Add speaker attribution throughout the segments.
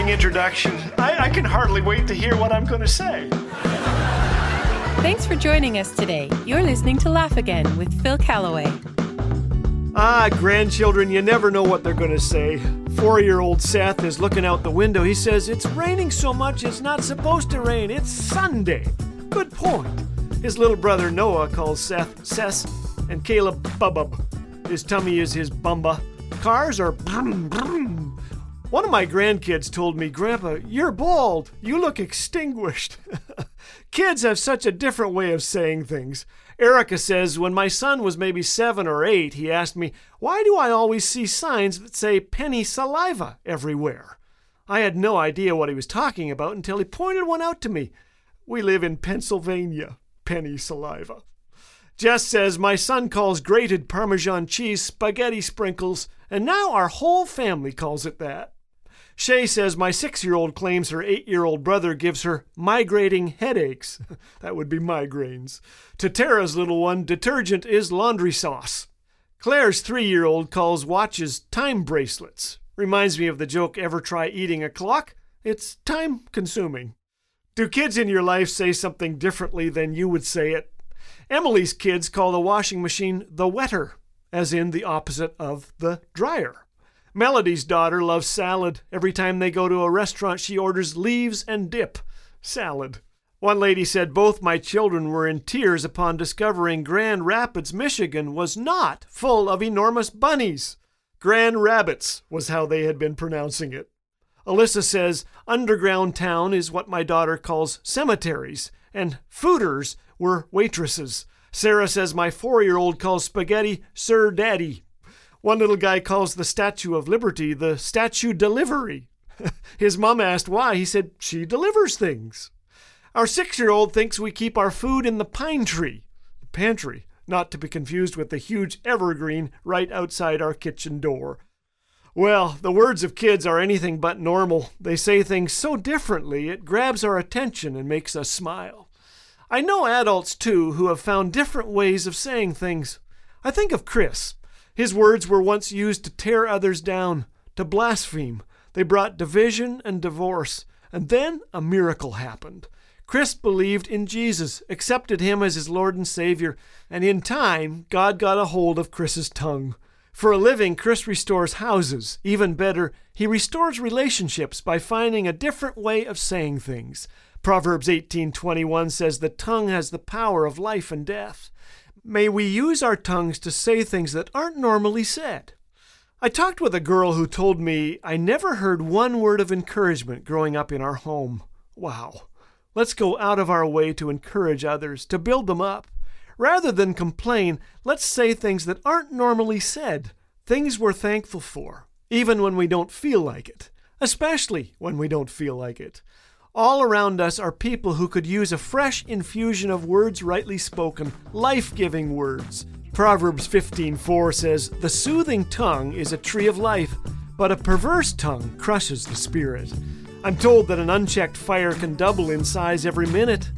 Speaker 1: boring introduction. I, I can hardly wait to hear what I'm going to say.
Speaker 2: Thanks for joining us today. You're listening to Laugh Again with Phil Callaway.
Speaker 1: Ah, grandchildren, you never know what they're going to say. Four year old Seth is looking out the window. He says, It's raining so much, it's not supposed to rain. It's Sunday. Good point. His little brother Noah calls Seth Sess and Caleb Bubub. His tummy is his bumba. Cars are brum brum. One of my grandkids told me, Grandpa, you're bald. You look extinguished. Kids have such a different way of saying things. Erica says, when my son was maybe seven or eight, he asked me, Why do I always see signs that say penny saliva everywhere? I had no idea what he was talking about until he pointed one out to me. We live in Pennsylvania. Penny saliva. Jess says, My son calls grated Parmesan cheese spaghetti sprinkles, and now our whole family calls it that. Shay says, My six year old claims her eight year old brother gives her migrating headaches. that would be migraines. To Tara's little one, detergent is laundry sauce. Claire's three year old calls watches time bracelets. Reminds me of the joke ever try eating a clock? It's time consuming. Do kids in your life say something differently than you would say it? Emily's kids call the washing machine the wetter, as in the opposite of the dryer. Melody's daughter loves salad. Every time they go to a restaurant, she orders leaves and dip. Salad. One lady said both my children were in tears upon discovering Grand Rapids, Michigan was not full of enormous bunnies. Grand Rabbits was how they had been pronouncing it. Alyssa says underground town is what my daughter calls cemeteries, and fooders were waitresses. Sarah says my four year old calls spaghetti Sir Daddy. One little guy calls the Statue of Liberty the Statue Delivery. His mom asked why. He said, She delivers things. Our six year old thinks we keep our food in the pine tree, the pantry, not to be confused with the huge evergreen right outside our kitchen door. Well, the words of kids are anything but normal. They say things so differently it grabs our attention and makes us smile. I know adults too who have found different ways of saying things. I think of Chris. His words were once used to tear others down, to blaspheme. They brought division and divorce. And then a miracle happened. Chris believed in Jesus, accepted him as his Lord and Savior, and in time, God got a hold of Chris's tongue. For a living, Chris restores houses. Even better, he restores relationships by finding a different way of saying things. Proverbs 18:21 says the tongue has the power of life and death. May we use our tongues to say things that aren't normally said. I talked with a girl who told me I never heard one word of encouragement growing up in our home. Wow. Let's go out of our way to encourage others, to build them up. Rather than complain, let's say things that aren't normally said, things we're thankful for, even when we don't feel like it, especially when we don't feel like it. All around us are people who could use a fresh infusion of words rightly spoken, life-giving words. Proverbs 15:4 says, "The soothing tongue is a tree of life, but a perverse tongue crushes the spirit." I'm told that an unchecked fire can double in size every minute.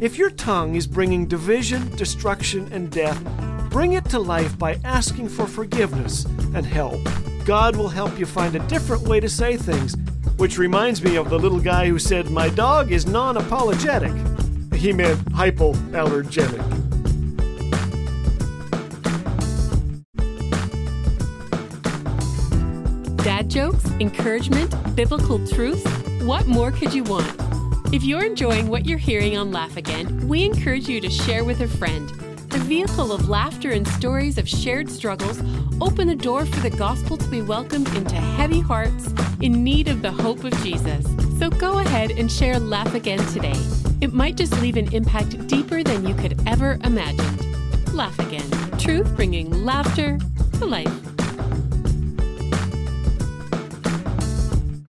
Speaker 1: If your tongue is bringing division, destruction, and death, bring it to life by asking for forgiveness and help. God will help you find a different way to say things which reminds me of the little guy who said, My dog is non apologetic. He meant hypoallergenic.
Speaker 2: Dad jokes, encouragement, biblical truth. What more could you want? If you're enjoying what you're hearing on Laugh Again, we encourage you to share with a friend. The vehicle of laughter and stories of shared struggles open the door for the gospel to be welcomed into heavy hearts in need of the hope of Jesus. So go ahead and share Laugh Again today. It might just leave an impact deeper than you could ever imagine. Laugh Again. Truth bringing laughter to life.